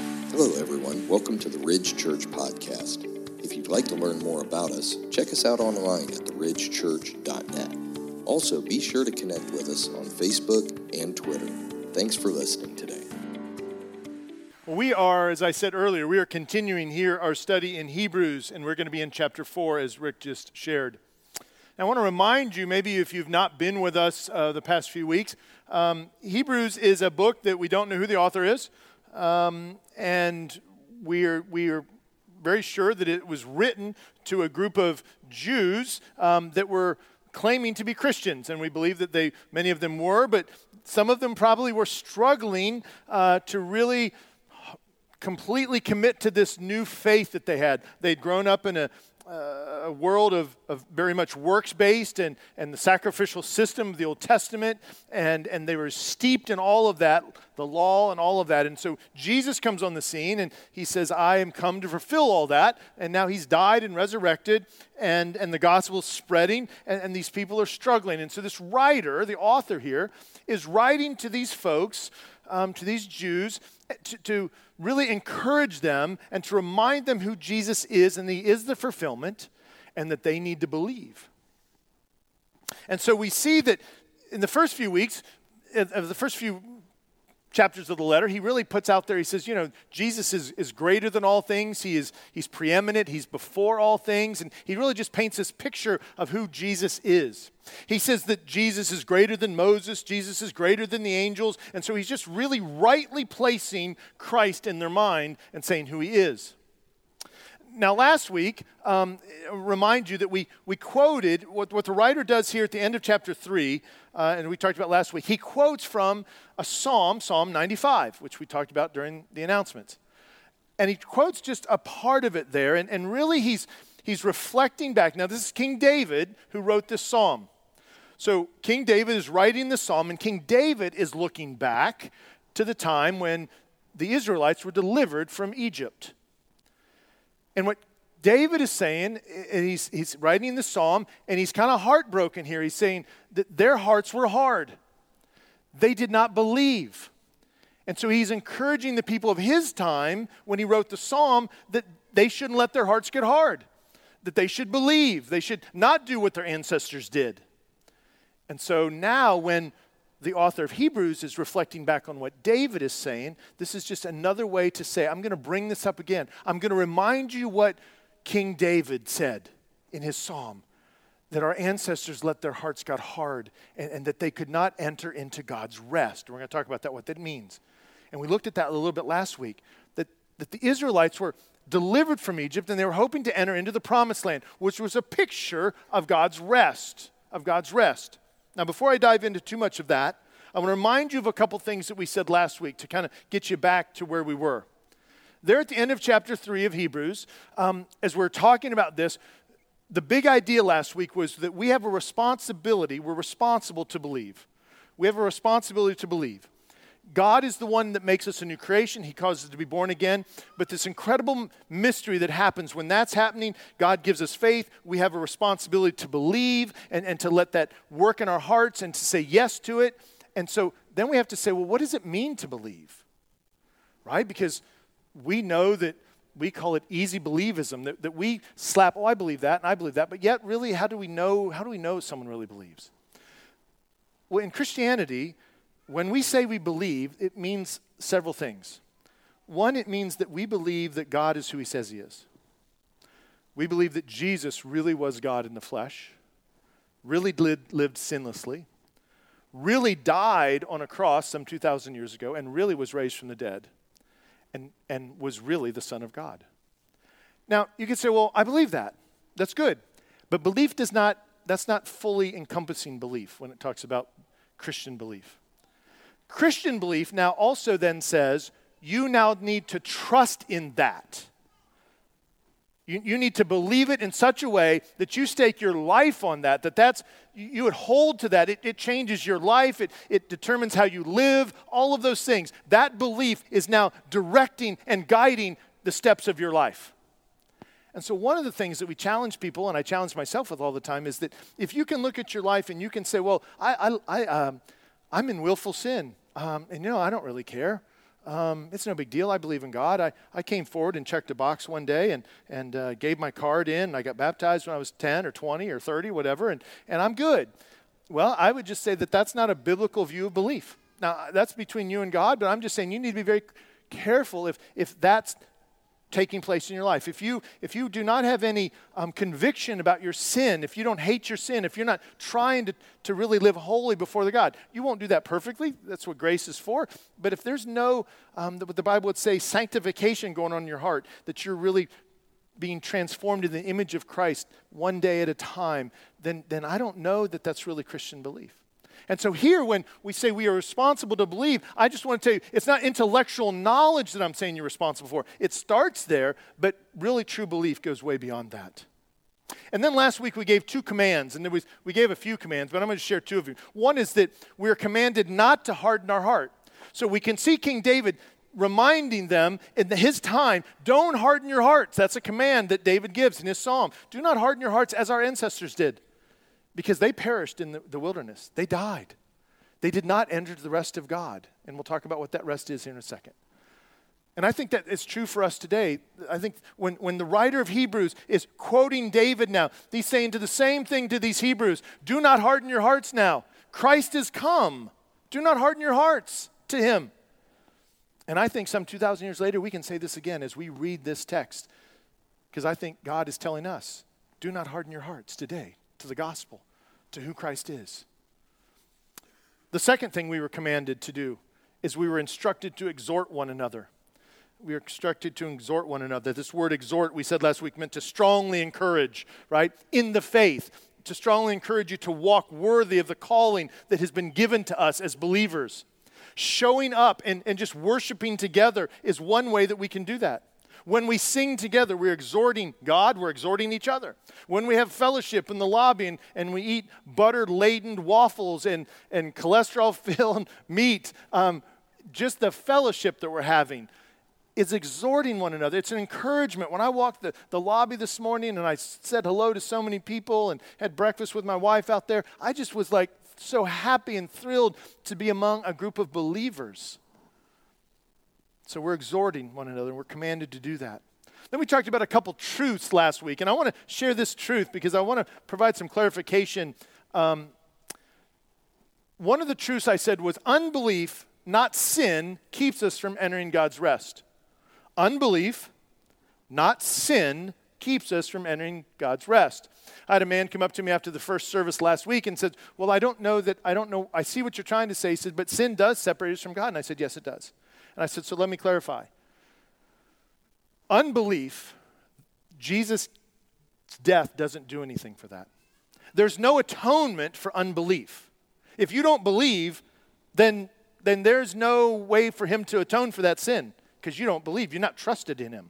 Hello, everyone. Welcome to the Ridge Church Podcast. If you'd like to learn more about us, check us out online at theridgechurch.net. Also, be sure to connect with us on Facebook and Twitter. Thanks for listening today. We are, as I said earlier, we are continuing here our study in Hebrews, and we're going to be in chapter 4, as Rick just shared. I want to remind you, maybe if you've not been with us uh, the past few weeks, um, Hebrews is a book that we don't know who the author is, um, and we are, we are very sure that it was written to a group of Jews um, that were claiming to be Christians, and we believe that they, many of them were, but some of them probably were struggling uh, to really completely commit to this new faith that they had. They'd grown up in a uh, a world of, of very much works based and, and the sacrificial system of the Old Testament, and, and they were steeped in all of that, the law and all of that. And so Jesus comes on the scene and he says, I am come to fulfill all that. And now he's died and resurrected, and, and the gospel is spreading, and, and these people are struggling. And so this writer, the author here, is writing to these folks, um, to these Jews, to, to really encourage them and to remind them who Jesus is and he is the fulfillment and that they need to believe. And so we see that in the first few weeks, of the first few chapters of the letter, he really puts out there, he says, you know, Jesus is, is greater than all things. He is, he's preeminent. He's before all things. And he really just paints this picture of who Jesus is. He says that Jesus is greater than Moses. Jesus is greater than the angels. And so he's just really rightly placing Christ in their mind and saying who he is. Now, last week, um, remind you that we, we quoted what, what the writer does here at the end of chapter 3, uh, and we talked about last week. He quotes from a psalm, Psalm 95, which we talked about during the announcements. And he quotes just a part of it there, and, and really he's, he's reflecting back. Now, this is King David who wrote this psalm. So, King David is writing the psalm, and King David is looking back to the time when the Israelites were delivered from Egypt. And what David is saying, and he's, he's writing the psalm, and he's kind of heartbroken here. He's saying that their hearts were hard, they did not believe. And so he's encouraging the people of his time when he wrote the psalm that they shouldn't let their hearts get hard, that they should believe, they should not do what their ancestors did. And so now, when the author of Hebrews is reflecting back on what David is saying. This is just another way to say, I'm going to bring this up again. I'm going to remind you what King David said in his psalm that our ancestors let their hearts got hard and, and, that they could not enter into God's rest. We're going to talk about that, what that means. And we looked at that a little bit last week that, that the Israelites were delivered from Egypt and they were hoping to enter into the promised land, which was a picture of God's rest, of God's rest. Now, before I dive into too much of that, I want to remind you of a couple things that we said last week to kind of get you back to where we were. There at the end of chapter 3 of Hebrews, um, as we're talking about this, the big idea last week was that we have a responsibility, we're responsible to believe. We have a responsibility to believe. God is the one that makes us a new creation. He causes us to be born again. But this incredible mystery that happens when that's happening, God gives us faith. We have a responsibility to believe and, and to let that work in our hearts and to say yes to it. And so then we have to say, well, what does it mean to believe? Right? Because we know that we call it easy believism, that, that we slap, oh, I believe that and I believe that. But yet, really, how do we know, how do we know someone really believes? Well, in Christianity, when we say we believe, it means several things. One, it means that we believe that God is who he says he is. We believe that Jesus really was God in the flesh, really lived, lived sinlessly, really died on a cross some 2,000 years ago, and really was raised from the dead, and, and was really the Son of God. Now, you could say, well, I believe that. That's good. But belief does not, that's not fully encompassing belief when it talks about Christian belief. Christian belief now also then says you now need to trust in that. You, you need to believe it in such a way that you stake your life on that, that that's, you would hold to that. It, it changes your life, it, it determines how you live, all of those things. That belief is now directing and guiding the steps of your life. And so, one of the things that we challenge people, and I challenge myself with all the time, is that if you can look at your life and you can say, Well, I, I, I, um, I'm in willful sin. Um, and you know, I don't really care. Um, it's no big deal. I believe in God. I, I came forward and checked a box one day and, and uh, gave my card in. I got baptized when I was 10 or 20 or 30, whatever, and, and I'm good. Well, I would just say that that's not a biblical view of belief. Now, that's between you and God, but I'm just saying you need to be very careful if, if that's taking place in your life. If you, if you do not have any um, conviction about your sin, if you don't hate your sin, if you're not trying to, to really live holy before the God, you won't do that perfectly. That's what grace is for. But if there's no, um, what the Bible would say, sanctification going on in your heart, that you're really being transformed in the image of Christ one day at a time, then, then I don't know that that's really Christian belief. And so here, when we say we are responsible to believe, I just want to tell you, it's not intellectual knowledge that I'm saying you're responsible for. It starts there, but really true belief goes way beyond that. And then last week we gave two commands, and there was, we gave a few commands, but I'm going to share two of you. One is that we are commanded not to harden our heart. So we can see King David reminding them in his time, don't harden your hearts. That's a command that David gives in his psalm. Do not harden your hearts as our ancestors did because they perished in the, the wilderness. They died. They did not enter the rest of God. And we'll talk about what that rest is here in a second. And I think that it's true for us today. I think when, when the writer of Hebrews is quoting David now, he's saying to the same thing to these Hebrews do not harden your hearts now. Christ is come. Do not harden your hearts to him. And I think some 2,000 years later, we can say this again as we read this text, because I think God is telling us do not harden your hearts today to the gospel, to who Christ is. The second thing we were commanded to do is we were instructed to exhort one another. We are instructed to exhort one another. This word exhort, we said last week, meant to strongly encourage, right? In the faith, to strongly encourage you to walk worthy of the calling that has been given to us as believers. Showing up and, and just worshiping together is one way that we can do that. When we sing together, we're exhorting God, we're exhorting each other. When we have fellowship in the lobby and, and we eat butter laden waffles and, and cholesterol filled meat, um, just the fellowship that we're having is exhorting one another. It's an encouragement. When I walked the, the lobby this morning and I said hello to so many people and had breakfast with my wife out there, I just was like so happy and thrilled to be among a group of believers. So we're exhorting one another, and we're commanded to do that. Then we talked about a couple truths last week, and I want to share this truth because I want to provide some clarification. Um, one of the truths I said was unbelief, not sin, keeps us from entering God's rest. Unbelief, not sin, keeps us from entering God's rest. I had a man come up to me after the first service last week and said, Well, I don't know that, I don't know, I see what you're trying to say. He said, But sin does separate us from God. And I said, Yes, it does. And I said, So let me clarify. Unbelief, Jesus' death doesn't do anything for that. There's no atonement for unbelief. If you don't believe, then, then there's no way for him to atone for that sin because you don't believe. You're not trusted in him.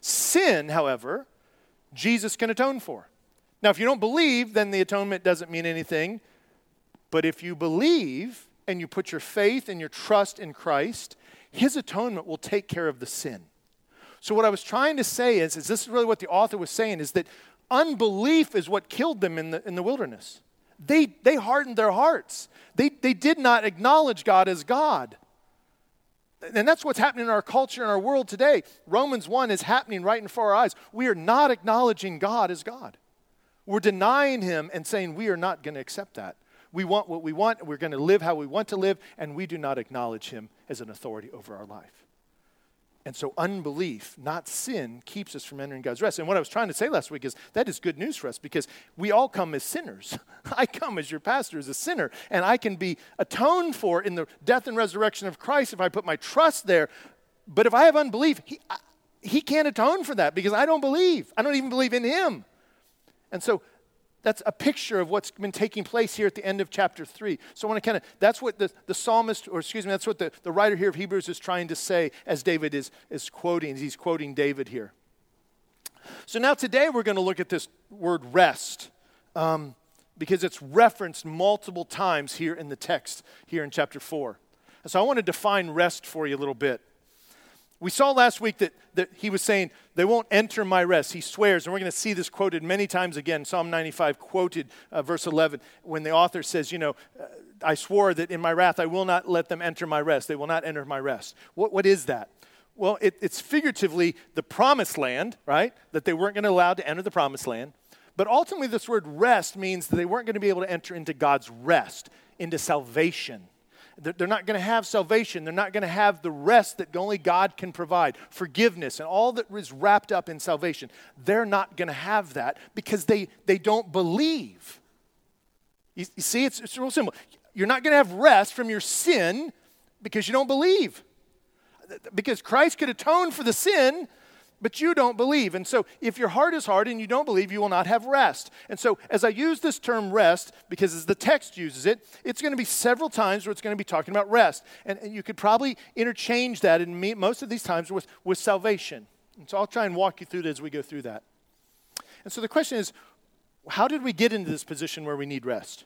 Sin, however, Jesus can atone for. Now, if you don't believe, then the atonement doesn't mean anything. But if you believe and you put your faith and your trust in Christ, his atonement will take care of the sin. So, what I was trying to say is, is this is really what the author was saying, is that unbelief is what killed them in the, in the wilderness. They, they hardened their hearts. They, they did not acknowledge God as God. And that's what's happening in our culture and our world today. Romans 1 is happening right in front of our eyes. We are not acknowledging God as God. We're denying Him and saying we are not going to accept that. We want what we want, we're going to live how we want to live, and we do not acknowledge Him as an authority over our life. And so, unbelief, not sin, keeps us from entering God's rest. And what I was trying to say last week is that is good news for us because we all come as sinners. I come as your pastor as a sinner, and I can be atoned for in the death and resurrection of Christ if I put my trust there. But if I have unbelief, He, he can't atone for that because I don't believe. I don't even believe in Him. And so, that's a picture of what's been taking place here at the end of chapter 3. So I want to kind of, that's what the, the psalmist, or excuse me, that's what the, the writer here of Hebrews is trying to say as David is, is quoting, he's quoting David here. So now today we're going to look at this word rest um, because it's referenced multiple times here in the text, here in chapter 4. And so I want to define rest for you a little bit. We saw last week that, that he was saying, They won't enter my rest. He swears, and we're going to see this quoted many times again. Psalm 95 quoted uh, verse 11 when the author says, You know, I swore that in my wrath I will not let them enter my rest. They will not enter my rest. What, what is that? Well, it, it's figuratively the promised land, right? That they weren't going to allow to enter the promised land. But ultimately, this word rest means that they weren't going to be able to enter into God's rest, into salvation. They're not going to have salvation. They're not going to have the rest that only God can provide, forgiveness, and all that is wrapped up in salvation. They're not going to have that because they, they don't believe. You, you see, it's, it's real simple. You're not going to have rest from your sin because you don't believe. Because Christ could atone for the sin, but you don't believe. And so, if your heart is hard and you don't believe, you will not have rest. And so, as I use this term rest, because as the text uses it, it's going to be several times where it's going to be talking about rest. And, and you could probably interchange that in me, most of these times with, with salvation. And so, I'll try and walk you through it as we go through that. And so, the question is how did we get into this position where we need rest?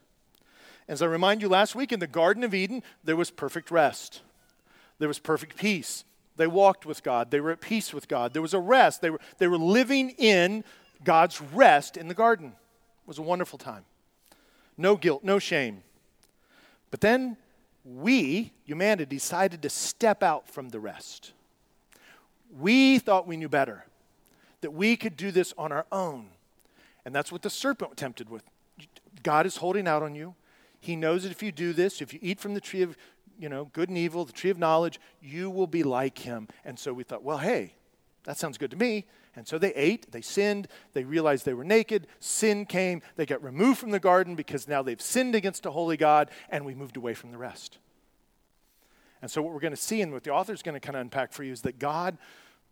As I remind you last week, in the Garden of Eden, there was perfect rest, there was perfect peace. They walked with God. They were at peace with God. There was a rest. They were, they were living in God's rest in the garden. It was a wonderful time. No guilt, no shame. But then we, humanity, decided to step out from the rest. We thought we knew better, that we could do this on our own. And that's what the serpent tempted with. God is holding out on you. He knows that if you do this, if you eat from the tree of you know, good and evil, the tree of knowledge, you will be like him. And so we thought, well, hey, that sounds good to me. And so they ate, they sinned, they realized they were naked, sin came, they got removed from the garden because now they've sinned against a holy God, and we moved away from the rest. And so, what we're going to see and what the author is going to kind of unpack for you is that God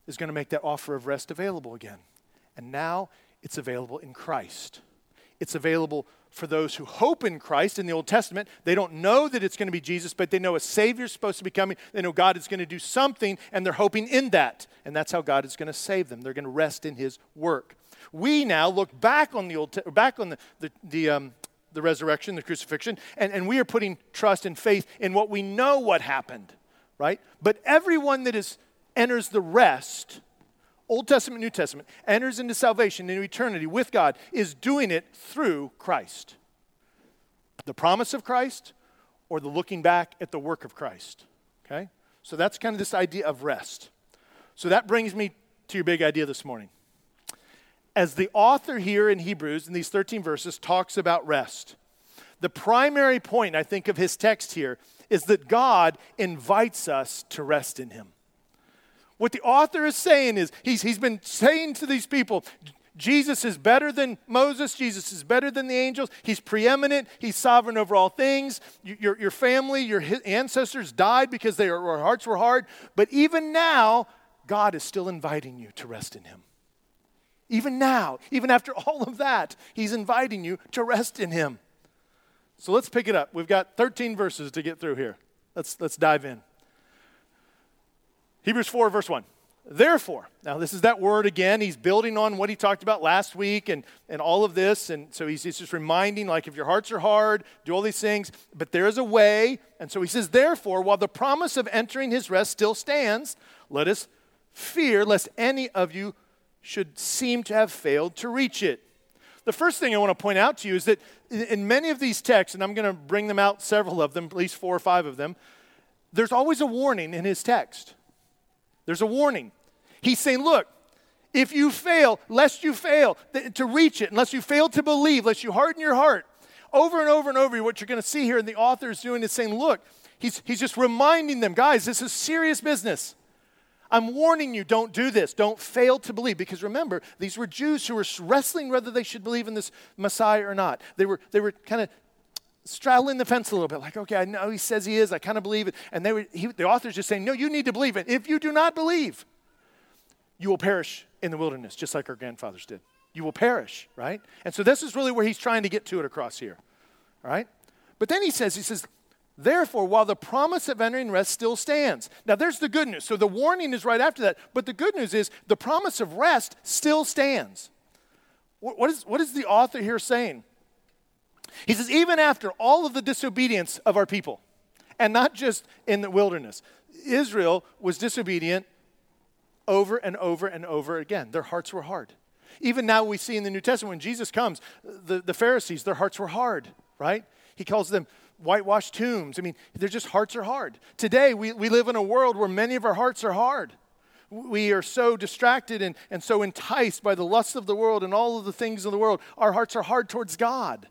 is going to make that offer of rest available again. And now it's available in Christ. It's available for those who hope in Christ in the Old Testament. They don't know that it's going to be Jesus, but they know a Savior is supposed to be coming. They know God is going to do something, and they're hoping in that. And that's how God is going to save them. They're going to rest in His work. We now look back on the Old, back on the, the, the, um, the resurrection, the crucifixion, and, and we are putting trust and faith in what we know what happened, right? But everyone that is enters the rest Old Testament, New Testament, enters into salvation, into eternity with God, is doing it through Christ. The promise of Christ or the looking back at the work of Christ. Okay? So that's kind of this idea of rest. So that brings me to your big idea this morning. As the author here in Hebrews, in these 13 verses, talks about rest, the primary point, I think, of his text here is that God invites us to rest in him. What the author is saying is he's, he's been saying to these people, Jesus is better than Moses. Jesus is better than the angels. He's preeminent. He's sovereign over all things. Your, your family, your ancestors died because their hearts were hard. But even now, God is still inviting you to rest in Him. Even now, even after all of that, He's inviting you to rest in Him. So let's pick it up. We've got 13 verses to get through here. Let's, let's dive in. Hebrews 4, verse 1. Therefore, now this is that word again. He's building on what he talked about last week and, and all of this. And so he's, he's just reminding, like, if your hearts are hard, do all these things, but there is a way. And so he says, Therefore, while the promise of entering his rest still stands, let us fear lest any of you should seem to have failed to reach it. The first thing I want to point out to you is that in many of these texts, and I'm going to bring them out, several of them, at least four or five of them, there's always a warning in his text. There's a warning. He's saying, look, if you fail, lest you fail to reach it, unless you fail to believe, lest you harden your heart, over and over and over, what you're going to see here, and the author is doing is saying, look, he's, he's just reminding them, guys, this is serious business. I'm warning you, don't do this. Don't fail to believe. Because remember, these were Jews who were wrestling whether they should believe in this Messiah or not. They were, they were kind of straddling the fence a little bit, like, okay, I know he says he is, I kind of believe it. And they were, he, the author's just saying, no, you need to believe it. If you do not believe, you will perish in the wilderness, just like our grandfathers did. You will perish, right? And so this is really where he's trying to get to it across here, right? But then he says, he says, Therefore, while the promise of entering rest still stands. Now, there's the good news. So the warning is right after that. But the good news is the promise of rest still stands. What is, what is the author here saying? He says, even after all of the disobedience of our people, and not just in the wilderness, Israel was disobedient over and over and over again. Their hearts were hard. Even now, we see in the New Testament when Jesus comes, the, the Pharisees, their hearts were hard, right? He calls them whitewashed tombs. I mean, their just hearts are hard. Today, we, we live in a world where many of our hearts are hard. We are so distracted and, and so enticed by the lusts of the world and all of the things of the world. Our hearts are hard towards God,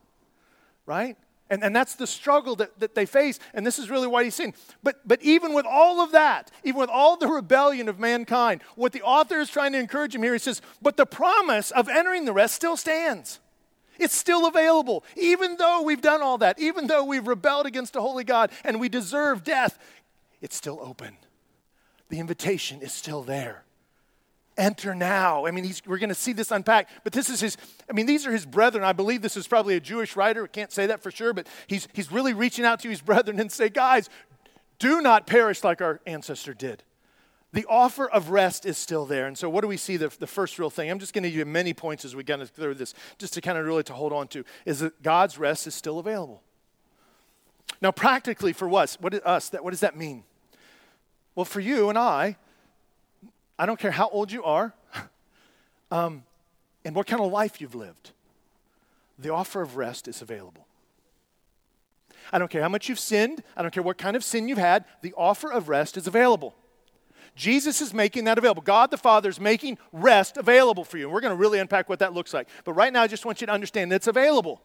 right? And, and that's the struggle that, that they face. And this is really why he's saying. But, but even with all of that, even with all the rebellion of mankind, what the author is trying to encourage him here, he says, but the promise of entering the rest still stands. It's still available. Even though we've done all that, even though we've rebelled against a holy God and we deserve death, it's still open. The invitation is still there. Enter now. I mean, we're going to see this unpacked, but this is his, I mean, these are his brethren. I believe this is probably a Jewish writer. I can't say that for sure, but he's, he's really reaching out to his brethren and say, guys, do not perish like our ancestor did. The offer of rest is still there. And so, what do we see? The, the first real thing, I'm just going to give you many points as we get through this, just to kind of really to hold on to, is that God's rest is still available. Now, practically for us, what, us, that, what does that mean? Well, for you and I, I don't care how old you are um, and what kind of life you've lived, the offer of rest is available. I don't care how much you've sinned, I don't care what kind of sin you've had, the offer of rest is available. Jesus is making that available. God the Father is making rest available for you. And we're going to really unpack what that looks like. But right now, I just want you to understand that it's available.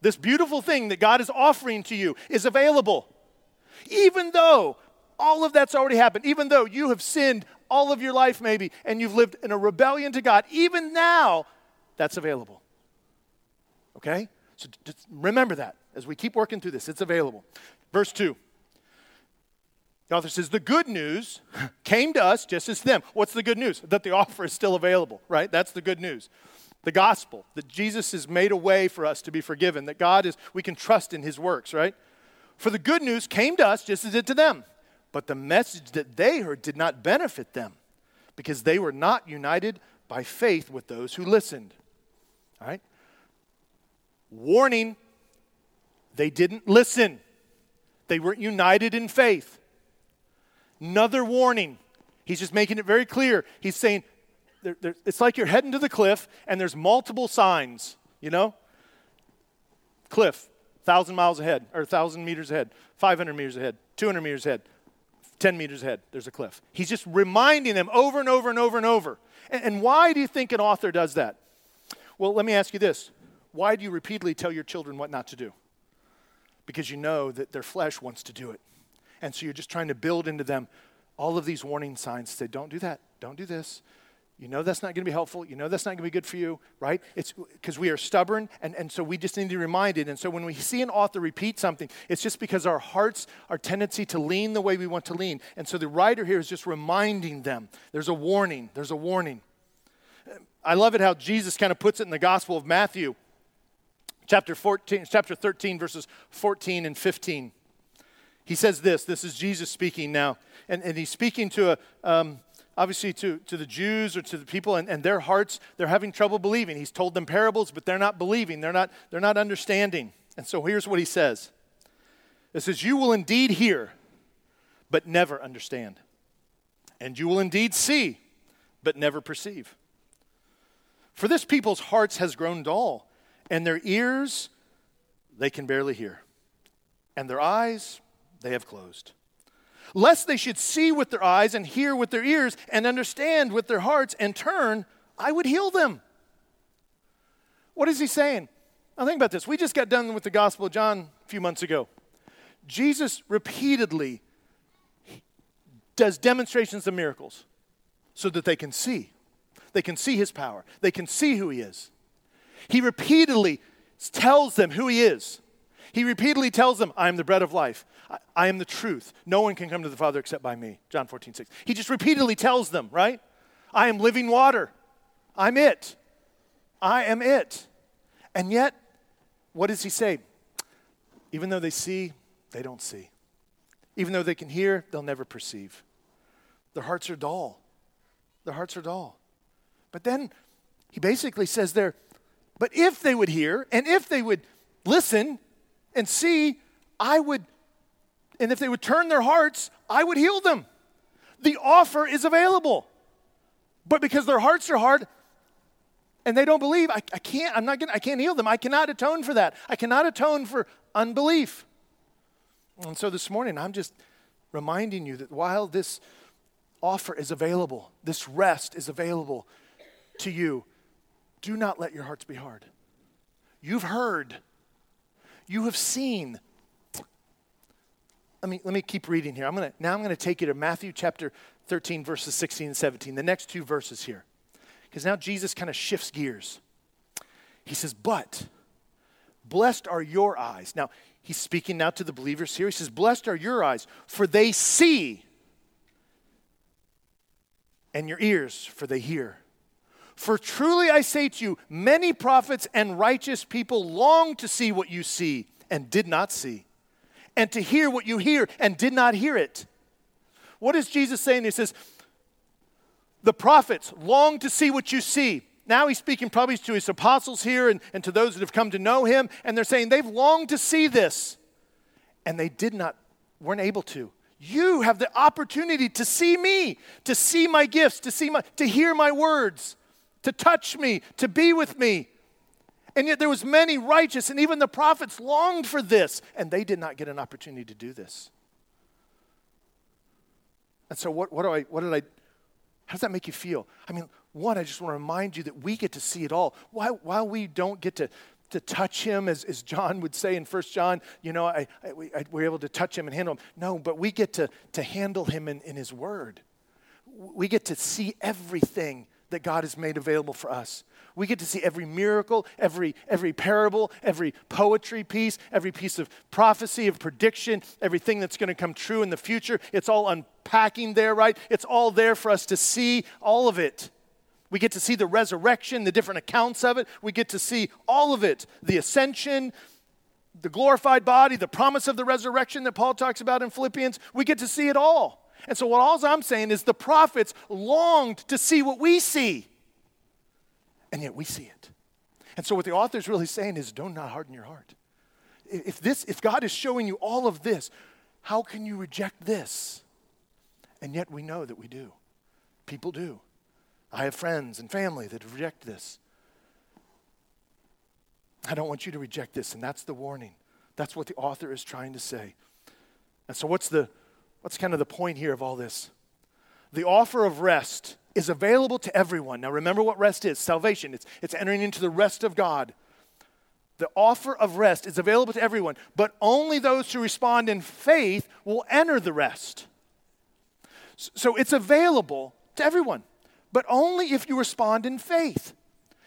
This beautiful thing that God is offering to you is available. Even though all of that's already happened, even though you have sinned all of your life, maybe, and you've lived in a rebellion to God, even now, that's available. Okay? So just remember that as we keep working through this. It's available. Verse 2. The author says, The good news came to us just as to them. What's the good news? That the offer is still available, right? That's the good news. The gospel, that Jesus has made a way for us to be forgiven, that God is, we can trust in his works, right? For the good news came to us just as it did to them. But the message that they heard did not benefit them because they were not united by faith with those who listened. All right? Warning, they didn't listen. They weren't united in faith. Another warning. He's just making it very clear. He's saying, it's like you're heading to the cliff and there's multiple signs, you know? Cliff, 1,000 miles ahead, or 1,000 meters ahead, 500 meters ahead, 200 meters ahead, 10 meters ahead, there's a cliff. He's just reminding them over and over and over and over. And, and why do you think an author does that? Well, let me ask you this why do you repeatedly tell your children what not to do? Because you know that their flesh wants to do it. And so you're just trying to build into them all of these warning signs say, don't do that, don't do this, you know that's not going to be helpful. You know that's not going to be good for you, right? It's because we are stubborn, and, and so we just need to be reminded. And so when we see an author repeat something, it's just because our hearts, our tendency to lean the way we want to lean. And so the writer here is just reminding them there's a warning, there's a warning. I love it how Jesus kind of puts it in the Gospel of Matthew, chapter 14, chapter 13, verses 14 and 15. He says this, this is Jesus speaking now, and, and he's speaking to a. Um, obviously to, to the Jews or to the people and, and their hearts, they're having trouble believing. He's told them parables, but they're not believing. They're not, they're not understanding. And so here's what he says. It says, You will indeed hear, but never understand. And you will indeed see, but never perceive. For this people's hearts has grown dull, and their ears they can barely hear, and their eyes they have closed lest they should see with their eyes and hear with their ears and understand with their hearts and turn, I would heal them. What is he saying? Now, think about this. We just got done with the Gospel of John a few months ago. Jesus repeatedly does demonstrations of miracles so that they can see. They can see his power, they can see who he is. He repeatedly tells them who he is. He repeatedly tells them, I am the bread of life. I, I, am the truth. No one can come to the Father except by me. John 14, 6. He just repeatedly tells them, right? I am living water. I'm it. I am it. And yet, what does he say? Even though they see, they don't see. Even though they can hear, they'll never perceive. Their hearts are dull. Their hearts are dull. But then he basically says there, but if they would hear and if they would listen, and see, I would, and if they would turn their hearts, I would heal them. The offer is available. But because their hearts are hard and they don't believe, I, I can't, I'm not gonna, I can't heal them. I cannot atone for that. I cannot atone for unbelief. And so this morning, I'm just reminding you that while this offer is available, this rest is available to you, do not let your hearts be hard. You've heard, you have seen. Let me, let me keep reading here. I'm gonna, now I'm going to take you to Matthew chapter 13, verses 16 and 17, the next two verses here. Because now Jesus kind of shifts gears. He says, But blessed are your eyes. Now, he's speaking now to the believers here. He says, Blessed are your eyes, for they see, and your ears, for they hear. For truly I say to you, many prophets and righteous people long to see what you see and did not see, and to hear what you hear and did not hear it. What is Jesus saying? He says, The prophets long to see what you see. Now he's speaking probably to his apostles here and, and to those that have come to know him, and they're saying they've longed to see this, and they did not, weren't able to. You have the opportunity to see me, to see my gifts, to see my, to hear my words, to touch me, to be with me. And yet there was many righteous, and even the prophets longed for this, and they did not get an opportunity to do this. And so, what, what, do I, what did I, how does that make you feel? I mean, one, I just want to remind you that we get to see it all. Why, while we don't get to, to touch him, as, as John would say in First John, you know, I, I, we, I, we're able to touch him and handle him. No, but we get to, to handle him in, in his word. We get to see everything that God has made available for us. We get to see every miracle, every, every parable, every poetry piece, every piece of prophecy, of prediction, everything that's going to come true in the future. It's all unpacking there, right? It's all there for us to see, all of it. We get to see the resurrection, the different accounts of it. We get to see all of it the ascension, the glorified body, the promise of the resurrection that Paul talks about in Philippians. We get to see it all. And so, what all I'm saying is the prophets longed to see what we see and yet we see it. And so what the author is really saying is do not not harden your heart. If this if God is showing you all of this, how can you reject this? And yet we know that we do. People do. I have friends and family that reject this. I don't want you to reject this, and that's the warning. That's what the author is trying to say. And so what's the what's kind of the point here of all this? The offer of rest is available to everyone. Now, remember what rest is salvation, it's, it's entering into the rest of God. The offer of rest is available to everyone, but only those who respond in faith will enter the rest. So it's available to everyone, but only if you respond in faith.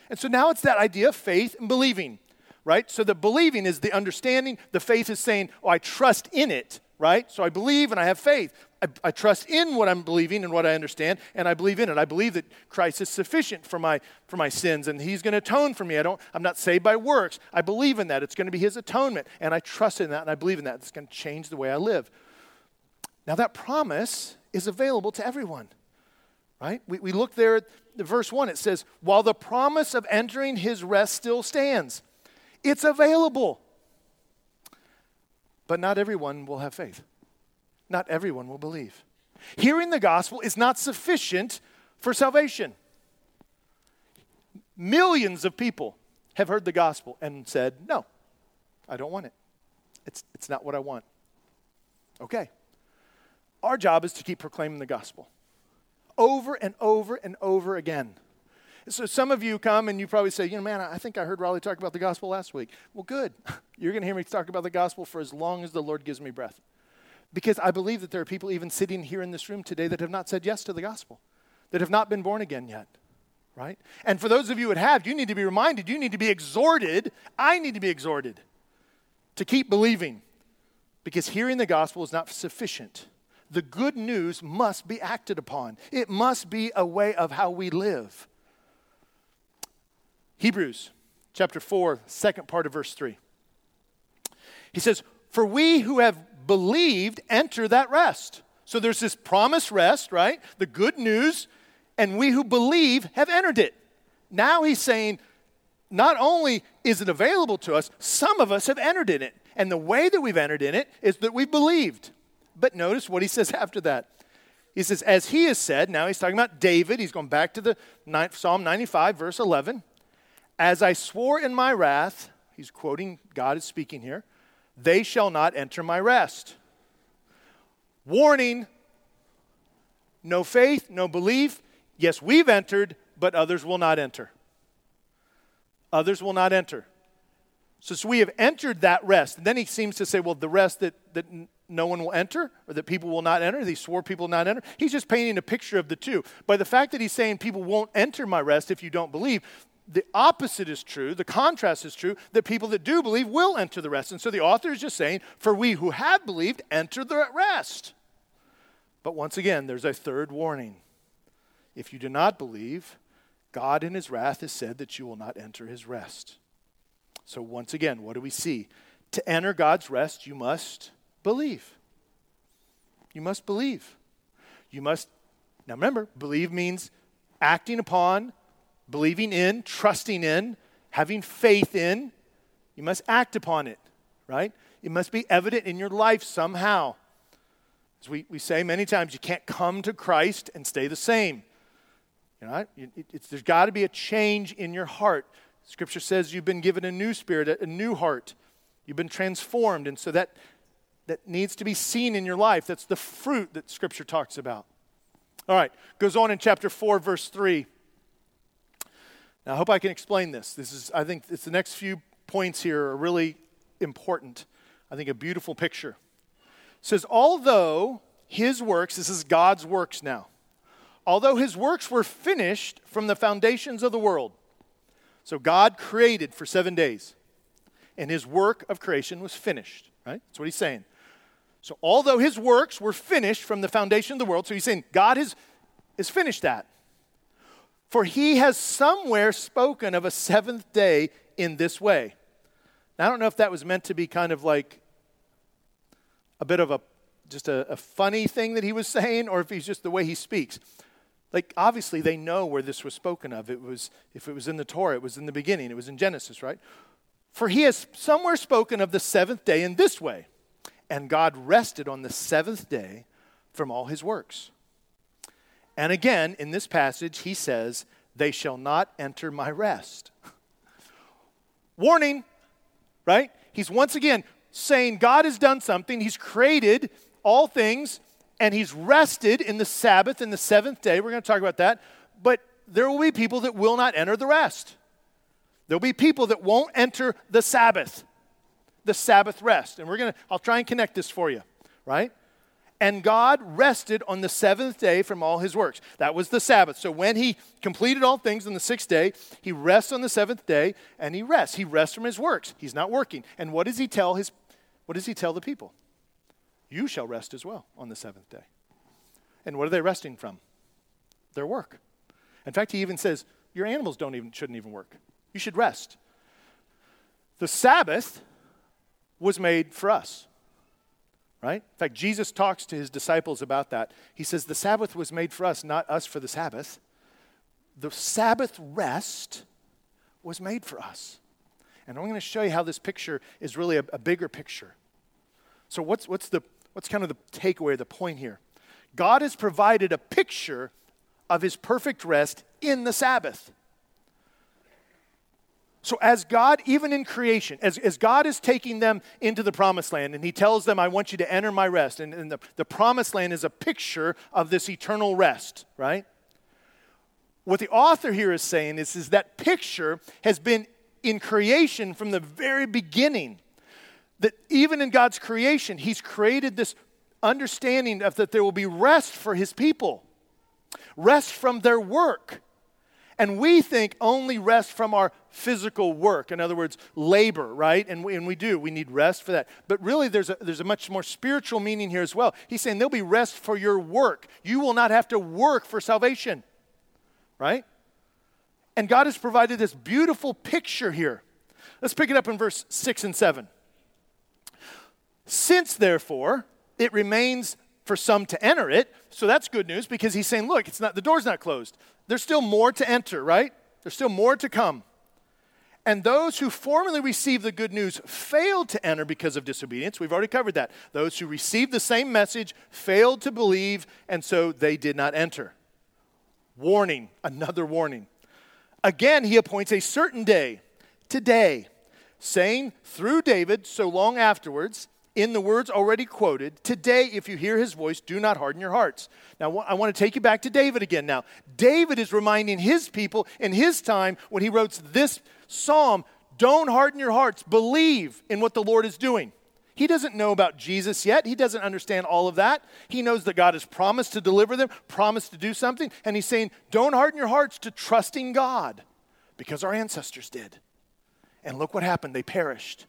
And so now it's that idea of faith and believing, right? So the believing is the understanding, the faith is saying, oh, I trust in it, right? So I believe and I have faith. I, I, trust in what I'm believing and what I understand, and I believe in it. I believe that Christ is sufficient for my, for my sins, and He's going to atone for me. I don't, I'm not saved by works. I believe in that. It's going to be His atonement, and I trust in that, and I believe in that. It's going to change the way I live. Now, that promise is available to everyone, right? We, we look there at the verse 1. It says, While the promise of entering His rest still stands, it's available. But not everyone will have faith not everyone will believe. Hearing the gospel is not sufficient for salvation. Millions of people have heard the gospel and said, No, I don't want it. It's, it's not what I want. Okay. Our job is to keep proclaiming the gospel over and over and over again. So some of you come and you probably say, you know, man, I think I heard Raleigh talk about the gospel last week. Well, good. You're going to hear me talk about the gospel for as long as the Lord gives me breath. Because I believe that there are people even sitting here in this room today that have not said yes to the gospel, that have not been born again yet, right? And for those of you that have, you need to be reminded, you need to be exhorted, I need to be exhorted to keep believing because hearing the gospel is not sufficient. The good news must be acted upon, it must be a way of how we live. Hebrews chapter 4, second part of verse 3. He says, For we who have believed enter that rest. So there's this promised rest, right? The good news, and we who believe have entered it. Now he's saying, not only is it available to us, some of us have entered in it. And the way that we've entered in it is that we've believed. But notice what he says after that. He says, As he has said, now he's talking about David. He's going back to the ninth, Psalm 95, verse 11. As I swore in my wrath, he's quoting, God is speaking here, they shall not enter my rest. Warning no faith, no belief. Yes, we've entered, but others will not enter. Others will not enter. So, so we have entered that rest. And then he seems to say, well, the rest that, that no one will enter or that people will not enter, these swore people will not enter. He's just painting a picture of the two. By the fact that he's saying people won't enter my rest if you don't believe, the opposite is true, the contrast is true, that people that do believe will enter the rest. And so the author is just saying, for we who have believed, enter the rest. But once again, there's a third warning. If you do not believe, God in his wrath has said that you will not enter his rest. So once again, what do we see? To enter God's rest, you must believe. You must believe. You must, now remember, believe means acting upon, believing in, trusting in, having faith in. You must act upon it, right? It must be evident in your life somehow. As we, we say many times, you can't come to Christ and stay the same. You know, it, there's got to be a change in your heart. Scripture says you've been given a new spirit, a, new heart. You've been transformed. And so that, that needs to be seen in your life. That's the fruit that Scripture talks about. All right, goes on in chapter 4, verse 3. Now, I hope I can explain this. This is, I think, it's the next few points here are really important. I think a beautiful picture. It says, although his works, this is God's works now, although his works were finished from the foundations of the world. So God created for seven days, and his work of creation was finished, right? That's what he's saying. So although his works were finished from the foundation of the world, so he's saying God has, has finished that. For he has somewhere spoken of a seventh day in this way. Now, I don't know if that was meant to be kind of like a bit of a just a, a funny thing that he was saying, or if he's just the way he speaks. Like obviously they know where this was spoken of. It was if it was in the Torah, it was in the beginning, it was in Genesis, right? For he has somewhere spoken of the seventh day in this way. And God rested on the seventh day from all his works. And again, in this passage, he says, They shall not enter my rest. Warning, right? He's once again saying God has done something. He's created all things and he's rested in the Sabbath in the seventh day. We're going to talk about that. But there will be people that will not enter the rest. There'll be people that won't enter the Sabbath the Sabbath rest. And we're going to, I'll try and connect this for you, right? And God rested on the seventh day from all his works. That was the Sabbath. So when he completed all things on the sixth day, he rests on the seventh day and he rests. He rests from his works. He's not working. And what does he tell his what does he tell the people? You shall rest as well on the seventh day. And what are they resting from? Their work. In fact, he even says, Your animals don't even shouldn't even work. You should rest. The Sabbath was made for us. Right? In fact, Jesus talks to his disciples about that. He says, The Sabbath was made for us, not us for the Sabbath. The Sabbath rest was made for us. And I'm going to show you how this picture is really a, a bigger picture. So, what's, what's, the, what's kind of the takeaway, the point here? God has provided a picture of his perfect rest in the Sabbath. So, as God, even in creation, as, as God is taking them into the promised land and He tells them, I want you to enter my rest, and, and the, the promised land is a picture of this eternal rest, right? What the author here is saying is, is that picture has been in creation from the very beginning. That even in God's creation, He's created this understanding of that there will be rest for His people, rest from their work and we think only rest from our physical work. In other words, labor, right? And we, and we do. We need rest for that. But really, there's a, there's a much more spiritual meaning here as well. He's saying there'll be rest for your work. You will not have to work for salvation, right? And God has provided this beautiful picture here. Let's pick it up in verse 6 and 7. Since, therefore, it remains for some to enter it, so that's good news because he's saying, look, it's not the door's not closed. There's still more to enter, right? There's still more to come. And those who formerly received the good news failed to enter because of disobedience. We've already covered that. Those who received the same message failed to believe, and so they did not enter. Warning, another warning. Again, he appoints a certain day, today, saying through David so long afterwards, in the words already quoted, today, if you hear his voice, do not harden your hearts. Now, I want to take you back to David again now. David is reminding his people in his time when he wrote this psalm don't harden your hearts, believe in what the Lord is doing. He doesn't know about Jesus yet. He doesn't understand all of that. He knows that God has promised to deliver them, promised to do something, and he's saying, Don't harden your hearts to trusting God because our ancestors did. And look what happened, they perished.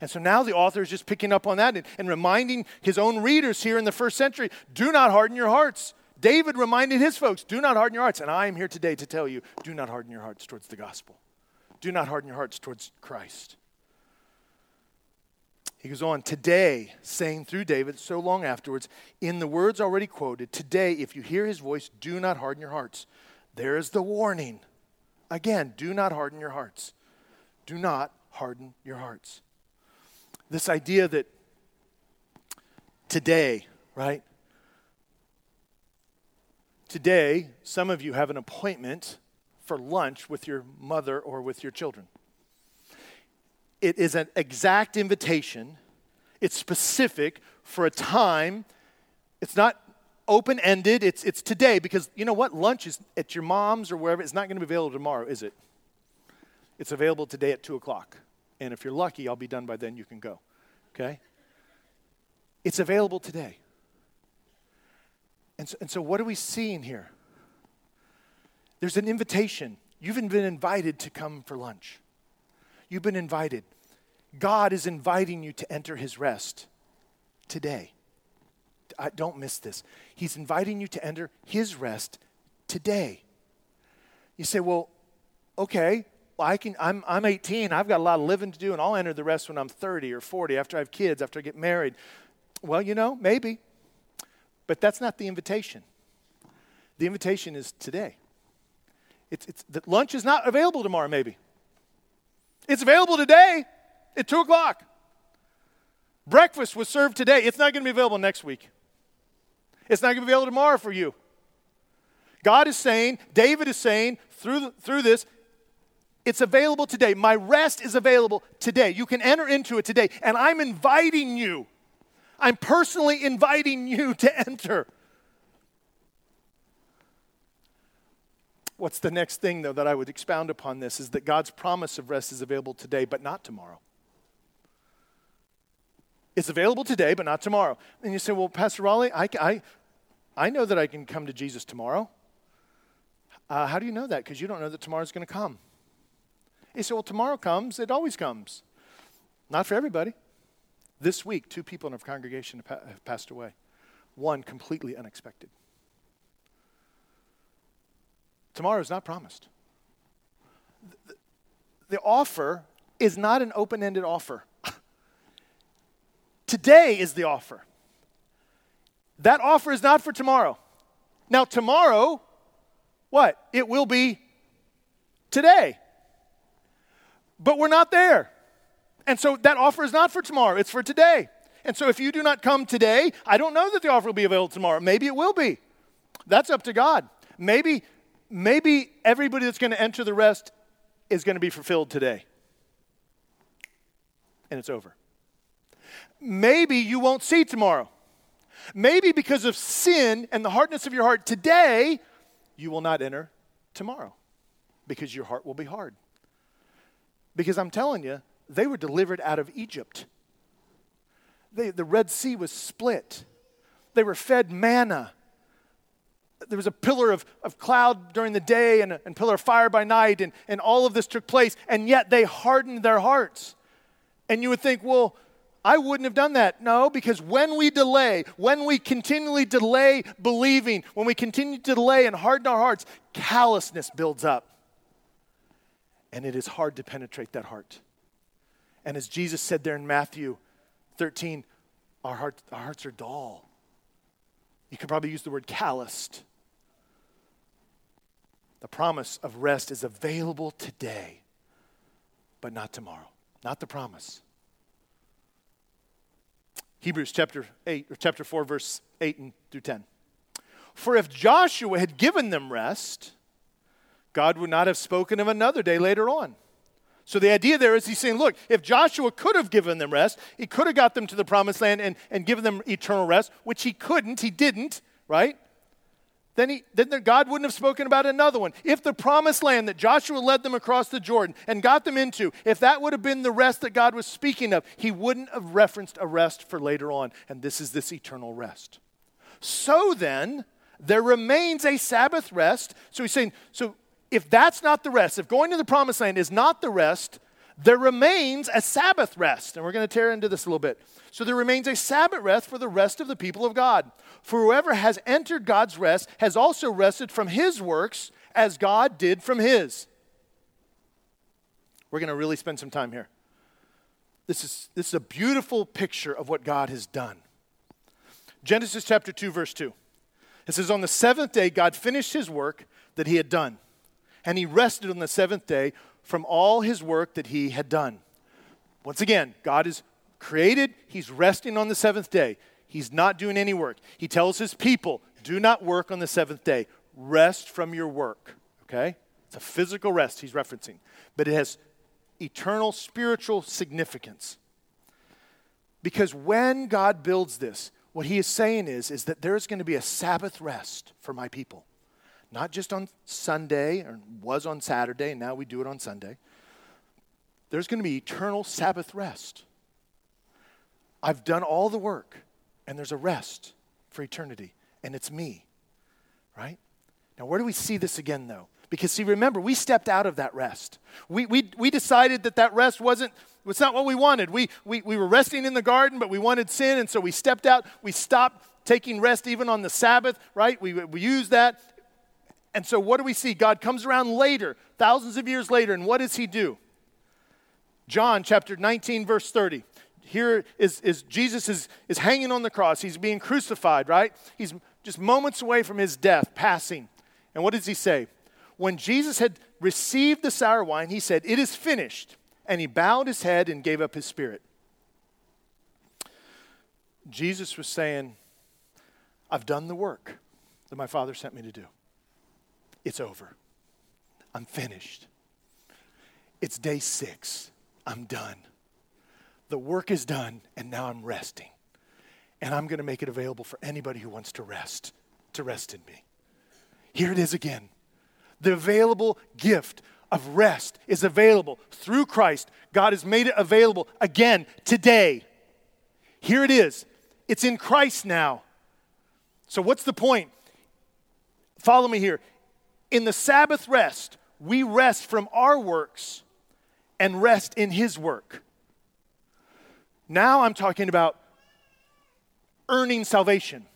And so now the author is just picking up on that and, and, reminding his own readers here in the first century do not harden your hearts. David reminded his folks, do not harden your hearts. And I am here today to tell you, do not harden your hearts towards the gospel. Do not harden your hearts towards Christ. He goes on, today, saying through David so long afterwards, in the words already quoted, today, if you hear his voice, do not harden your hearts. There is the warning. Again, do not harden your hearts. Do not harden your hearts. This idea that today, right? Today, some of you have an appointment for lunch with your mother or with your children. It is an exact invitation, it's specific for a time. It's not open ended, it's, it's today because you know what? Lunch is at your mom's or wherever. It's not going to be available tomorrow, is it? It's available today at 2 o'clock. And if you're lucky, I'll be done by then, you can go. Okay? It's available today. And so, and so, what are we seeing here? There's an invitation. You've been invited to come for lunch. You've been invited. God is inviting you to enter his rest today. I, don't miss this. He's inviting you to enter his rest today. You say, well, okay, I can, I'm, I'm 18, I've got a lot of living to do, and I'll enter the rest when I'm 30 or 40, after I have kids, after I get married. Well, you know, maybe. But that's not the invitation. The invitation is today. It's, it's, the lunch is not available tomorrow, maybe. It's available today at 2 o'clock. Breakfast was served today. It's not going to be available next week. It's not going to be available tomorrow for you. God is saying, David is saying through, through this, it's available today. My rest is available today. You can enter into it today. And I'm inviting you. I'm personally inviting you to enter. What's the next thing, though, that I would expound upon this is that God's promise of rest is available today, but not tomorrow. It's available today, but not tomorrow. And you say, well, Pastor Raleigh, I, I, I know that I can come to Jesus tomorrow. Uh, how do you know that? Because you don't know that tomorrow's going to come. You say, well, tomorrow comes. It always comes. Not for everybody. This week, two people in our congregation have passed away. One completely unexpected. Tomorrow is not promised. The, offer is not an open ended offer. Today is the offer. That offer is not for tomorrow. Now, tomorrow, what? It will be today. But we're not there. And so that offer is not for tomorrow, it's for today. And so if you do not come today, I don't know that the offer will be available tomorrow. Maybe it will be. That's up to God. Maybe maybe everybody that's going to enter the rest is going to be fulfilled today. And it's over. Maybe you won't see tomorrow. Maybe because of sin and the hardness of your heart today, you will not enter tomorrow because your heart will be hard. Because I'm telling you, they were delivered out of Egypt. They, the Red Sea was split. They were fed manna there was a pillar of, of cloud during the day and a pillar of fire by night, and, and all of this took place, and yet they hardened their hearts. And you would think, well, I wouldn't have done that. No, because when we delay, when we continually delay believing, when we continue to delay and harden our hearts, callousness builds up. And it is hard to penetrate that heart. And as Jesus said there in Matthew 13, our, heart, our hearts are dull. You could probably use the word calloused. The promise of rest is available today, but not tomorrow, not the promise. Hebrews chapter 8 or chapter 4 verse 8 and through 10. For if Joshua had given them rest, God would not have spoken of another day later on. So the idea there is he's saying, look, if Joshua could have given them rest, he could have got them to the promised land and, and given them eternal rest, which he couldn't, he didn't, right? Then, he, then God wouldn't have spoken about another one. If the promised land that Joshua led them across the Jordan and got them into, if that would have been the rest that God was speaking of, he wouldn't have referenced a rest for later on. And this is this eternal rest. So then, there remains a Sabbath rest. So he's saying, so if that's not the rest, if going to the promised land is not the rest, there remains a Sabbath rest. And we're going to tear into this a little bit. So there remains a Sabbath rest for the rest of the people of God. For whoever has entered God's rest has also rested from his works as God did from his. We're going to really spend some time here. This is, this is a beautiful picture of what God has done. Genesis chapter 2, verse 2. It says, On the seventh day, God finished his work that he had done and he rested on the seventh day from all his work that he had done. Once again, God is created, he's resting on the seventh day. He's not doing any work. He tells his people, do not work on the seventh day. Rest from your work. Okay? It's a physical rest he's referencing, but it has eternal spiritual significance. Because when God builds this, what he is saying is, is that there's going to be a Sabbath rest for my people not just on Sunday, or was on Saturday, and now we do it on Sunday. There's going to be eternal Sabbath rest. I've done all the work, and there's a rest for eternity, and it's me, right? Now, where do we see this again, though? Because, see, remember, we stepped out of that rest. We, we, we decided that that rest wasn't, was not what we wanted. We, we, we were resting in the garden, but we wanted sin, and so we stepped out. We stopped taking rest even on the Sabbath, right? We, we used that. And so, what do we see? God comes around later, thousands of years later, and what does he do? John chapter 19, verse 30. Here is, is Jesus is, is hanging on the cross. He's being crucified, right? He's just moments away from his death, passing. And what does he say? When Jesus had received the sour wine, he said, It is finished. And he bowed his head and gave up his spirit. Jesus was saying, I've done the work that my Father sent me to do. It's over. I'm finished. It's day six. I'm done. The work is done, and now I'm resting. And I'm going to make it available for anybody who wants to rest, to rest in me. Here it is again. The available gift of rest is available through Christ. God has made it available again today. Here it is. It's in Christ now. So, what's the point? Follow me here. In the Sabbath rest, we rest from our works and rest in His work. Now I'm talking about earning salvation.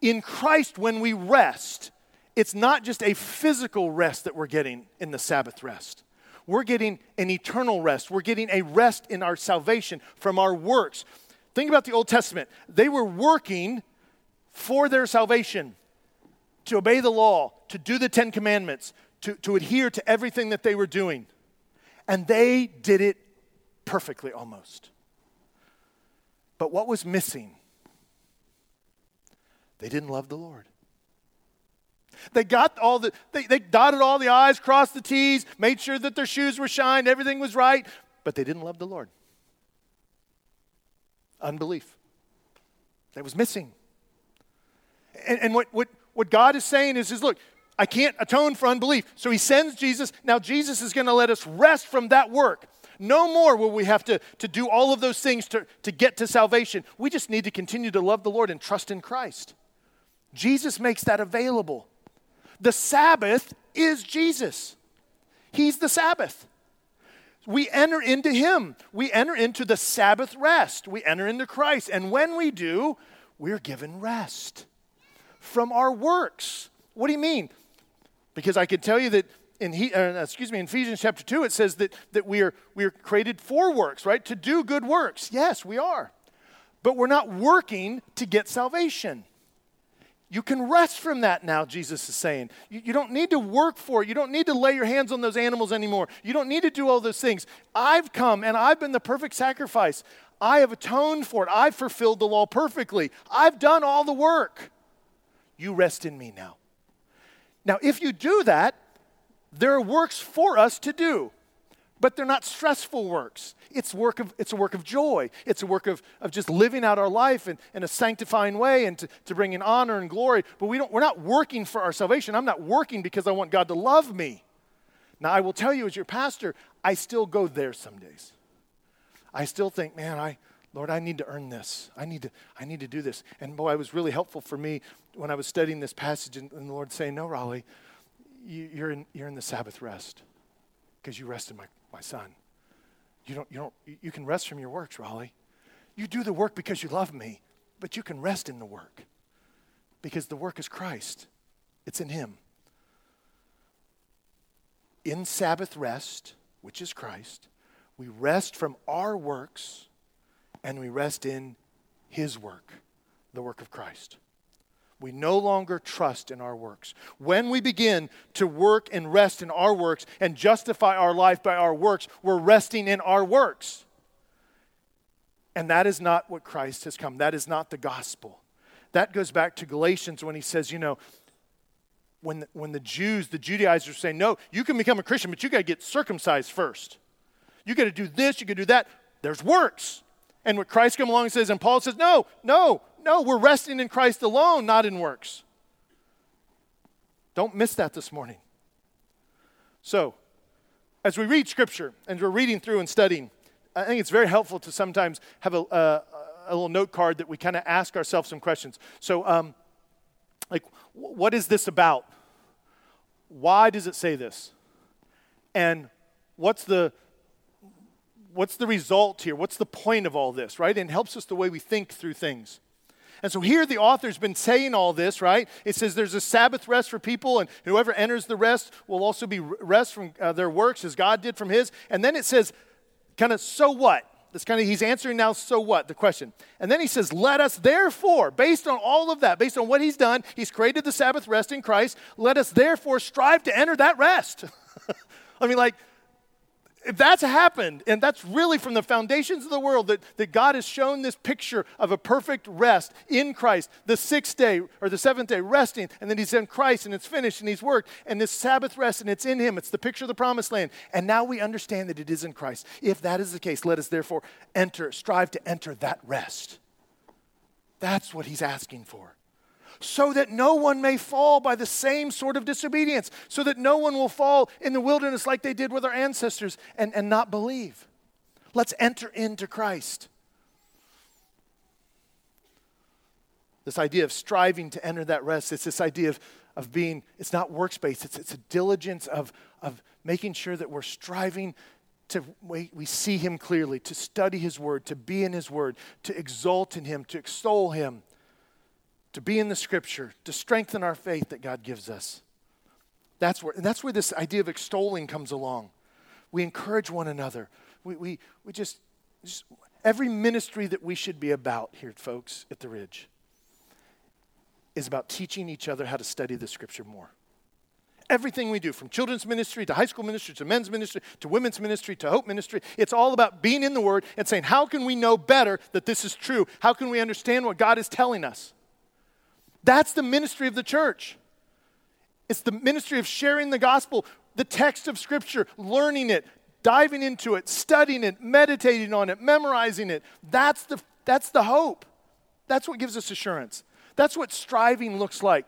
In Christ, when we rest, it's not just a physical rest that we're getting in the Sabbath rest. We're getting an eternal rest. We're getting a rest in our salvation from our works. Think about the Old Testament. They were working for their salvation to obey the law, to do the Ten Commandments, to, to adhere to everything that they were doing. And they did it perfectly almost. But what was missing? They didn't love the Lord. They got all the, they, they dotted all the I's, crossed the T's, made sure that their shoes were shined, everything was right, but they didn't love the Lord. Unbelief. That was missing. And, and what, what, what God is saying is, is look, I can't atone for unbelief. So he sends Jesus. Now Jesus is going to let us rest from that work. No more will we have to, to do all of those things to, to get to salvation. We just need to continue to love the Lord and trust in Christ. Jesus makes that available. The Sabbath is Jesus, He's the Sabbath. We enter into Him. We enter into the Sabbath rest. We enter into Christ. And when we do, we're given rest from our works. What do you mean? Because I can tell you that in he, uh, excuse me, in Ephesians chapter 2, it says that, that we, are, we are created for works, right? To do good works. Yes, we are. But we're not working to get salvation. You can rest from that now, Jesus is saying. You, you, don't need to work for it. You don't need to lay your hands on those animals anymore. You don't need to do all those things. I've come and I've been the perfect sacrifice. I have atoned for it. I've fulfilled the law perfectly. I've done all the work. You rest in me now. Now, if you do that, there are works for us to do but they're not stressful works. It's, work of, it's a work of joy. It's a work of, of just living out our life in, in a sanctifying way and to, to bring in honor and glory. But we don't, we're not working for our salvation. I'm not working because I want God to love me. Now, I will tell you as your pastor, I still go there some days. I still think, man, I, Lord, I need to earn this. I need to, I need to do this. And boy, it was really helpful for me when I was studying this passage and, and the Lord saying, no, Raleigh, you, you're, in, you're in the Sabbath rest because you rested my my son. You, don't, you, don't, you can rest from your works, Raleigh. You do the work because you love me, but you can rest in the work because the work is Christ, it's in Him. In Sabbath rest, which is Christ, we rest from our works and we rest in His work, the work of Christ. We no longer trust in our works. When we begin to work and rest in our works and justify our life by our works, we're resting in our works. And that is not what Christ has come. That is not the gospel. That goes back to Galatians when he says, you know, when the, when the Jews, the Judaizers say, no, you can become a Christian, but you got to get circumcised first. You got to do this, you got to do that. There's works. And what Christ comes along and says, and Paul says, no, no, no, we're resting in Christ alone, not in works. Don't miss that this morning. So, as we read Scripture and we're reading through and studying, I think it's very helpful to sometimes have a, a, a little note card that we kind of ask ourselves some questions. So, um, like, what is this about? Why does it say this? And what's the what's the result here? What's the point of all this, right? And it helps us the way we think through things. And so here the author's been saying all this, right? It says there's a Sabbath rest for people, and whoever enters the rest will also be rest from uh, their works as God did from his. And then it says, kind of, so what? That's kind of, he's answering now, so what? The question. And then he says, let us therefore, based on all of that, based on what he's done, he's created the Sabbath rest in Christ, let us therefore strive to enter that rest. I mean, like, if that's happened, and that's really from the foundations of the world that, that God has shown this picture of a perfect rest in Christ, the sixth day or the seventh day, resting, and then He's in Christ and it's finished and He's worked, and this Sabbath rest and it's in Him. It's the picture of the promised land. And now we understand that it is in Christ. If that is the case, let us therefore enter, strive to enter that rest. That's what He's asking for so that no one may fall by the same sort of disobedience, so that no one will fall in the wilderness like they did with our ancestors and, and not believe. Let's enter into Christ. This idea of striving to enter that rest, it's this idea of, of being, it's not workspace, it's, it's a diligence of, of making sure that we're striving to we, we see him clearly, to study his word, to be in his word, to exalt in him, to extol him to be in the scripture, to strengthen our faith that God gives us. That's where, and that's where this idea of extolling comes along. We encourage one another. We, we, we just, just, every ministry that we should be about here, folks, at the Ridge, is about teaching each other how to study the scripture more. Everything we do, from children's ministry to high school ministry to men's ministry to women's ministry to hope ministry, it's all about being in the Word and saying, How can we know better that this is true? How can we understand what God is telling us? That's the ministry of the church. It's the ministry of sharing the gospel, the text of Scripture, learning it, diving into it, studying it, meditating on it, memorizing it. That's the, that's the hope. That's what gives us assurance. That's what striving looks like.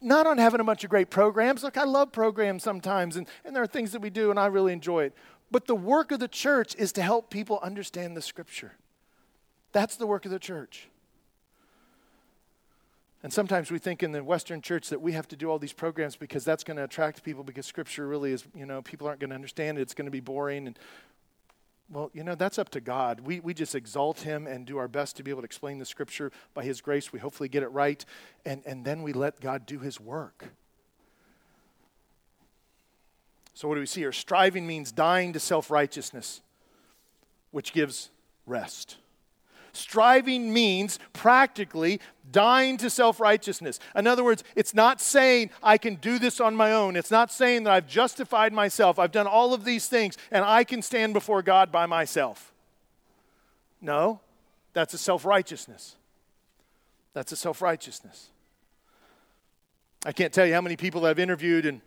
Not on having a bunch of great programs. Look, I love programs sometimes, and, and there are things that we do, and I really enjoy it. But the work of the church is to help people understand the Scripture. That's the work of the church. And sometimes we think in the Western church that we have to do all these programs because that's going to attract people because Scripture really is, you know, people aren't going to understand it. It's going to be boring. And, well, you know, that's up to God. We, we just exalt Him and do our best to be able to explain the Scripture by His grace. We hopefully get it right. And, and then we let God do His work. So, what do we see here? Striving means dying to self righteousness, which gives rest. Striving means practically dying to self righteousness. In other words, it's not saying I can do this on my own. It's not saying that I've justified myself. I've done all of these things and I can stand before God by myself. No, that's a self righteousness. That's a self righteousness. I can't tell you how many people I've interviewed and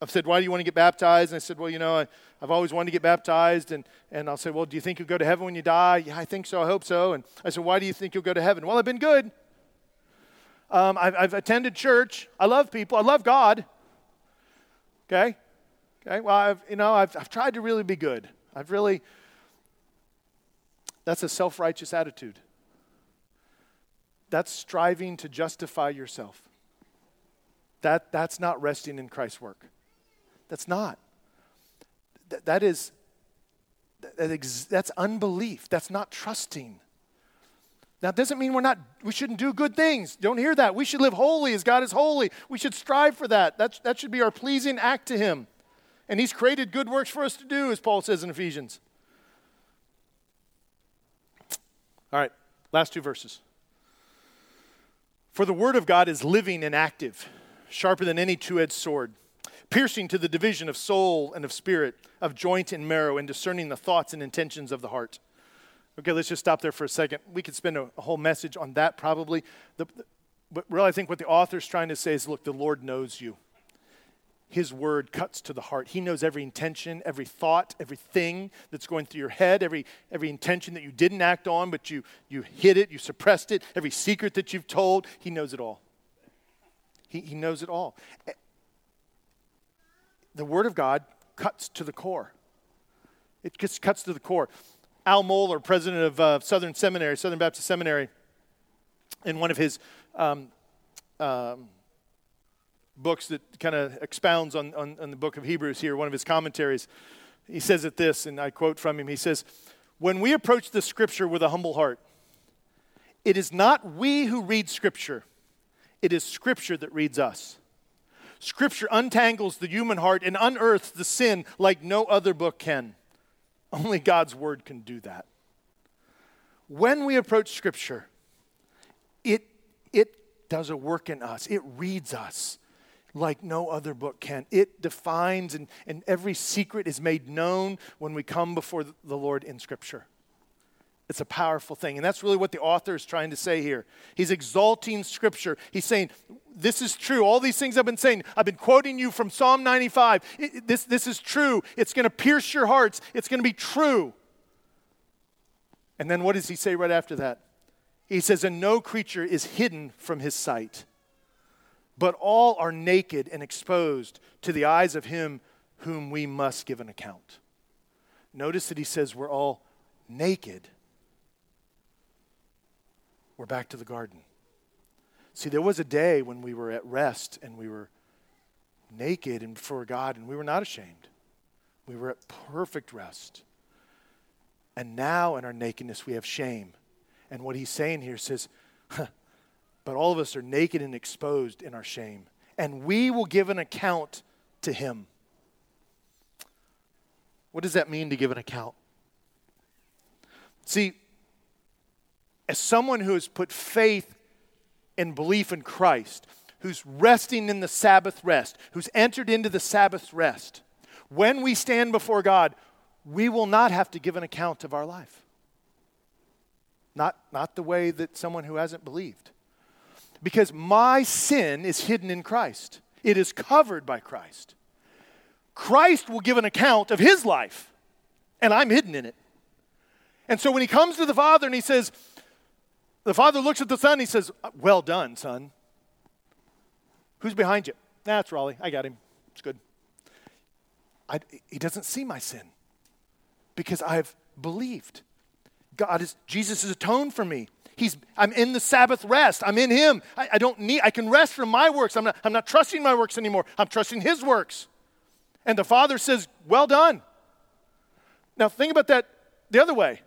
I've said, Why do you want to get baptized? And I said, Well, you know, I, have always wanted to get baptized. And, and I'll say, Well, do you think you'll go to heaven when you die? Yeah, I think so. I hope so. And I said, Why do you think you'll go to heaven? Well, I've been good. Um, I've, I've attended church. I love people. I love God. Okay? Okay? Well, I've, you know, I've, I've tried to really be good. I've really, that's a self righteous attitude. That's striving to justify yourself. That, that's not resting in Christ's work. That's not. Th- that is, that ex- that's unbelief. That's not trusting. Now, it doesn't mean we're not, we shouldn't do good things. Don't hear that. We should live holy as God is holy. We should strive for that. That, that should be our pleasing act to Him. And He's created good works for us to do, as Paul says in Ephesians. All right, last two verses. For the Word of God is living and active sharper than any two edged sword, piercing to the division of soul and of spirit, of joint and marrow, and discerning the thoughts and intentions of the heart. Okay, let's just stop there for a second. We could spend a, a whole message on that probably. The, the, but really, I think what the author's trying to say is look, the Lord knows you. His word cuts to the heart. He knows every intention, every thought, everything that's going through your head, every, every intention that you didn't act on, but you, you hid it, you suppressed it, every secret that you've told. He knows it all. He, he knows it all. The Word of God cuts to the core. It just cuts to the core. Al Mohler, president of uh, Southern Seminary, Southern Baptist Seminary, in one of his um, um, books that kind of expounds on, on, on the book of Hebrews here, one of his commentaries, he says it this, and I quote from him. He says, When we approach the scripture with a humble heart, it is not we who read scripture it is Scripture that reads us. Scripture untangles the human heart and unearths the sin like no other book can. Only God's Word can do that. When we approach Scripture, it, it does a work in us, it reads us like no other book can. It defines, and, and every secret is made known when we come before the Lord in Scripture. It's a powerful thing. And that's really what the author is trying to say here. He's exalting Scripture. He's saying, This is true. All these things I've been saying, I've been quoting you from Psalm 95. It, this, this is true. It's going to pierce your hearts, it's going to be true. And then what does he say right after that? He says, And no creature is hidden from his sight, but all are naked and exposed to the eyes of him whom we must give an account. Notice that he says, We're all naked we're back to the garden. See, there was a day when we were at rest and we were naked and before God and we were not ashamed. We were at perfect rest. And now in our nakedness we have shame. And what he's saying here says, but all of us are naked and exposed in our shame. And we will give an account to him. What does that mean to give an account? See, as someone who has put faith and belief in Christ, who's resting in the Sabbath rest, who's entered into the Sabbath rest, when we stand before God, we will not have to give an account of our life. Not, not the way that someone who hasn't believed. Because my sin is hidden in Christ, it is covered by Christ. Christ will give an account of his life, and I'm hidden in it. And so when he comes to the Father and he says, the father looks at the son. He says, uh, Well done, son. Who's behind you? That's Raleigh. I got him. It's good. I, he doesn't see my sin because I've believed. God is, Jesus has atoned for me. He's, I'm in the Sabbath rest. I'm in Him. I, I don't need, I can rest from my works. I'm not, I'm not trusting my works anymore. I'm trusting His works. And the Father says, Well done. Now, think about that the other way.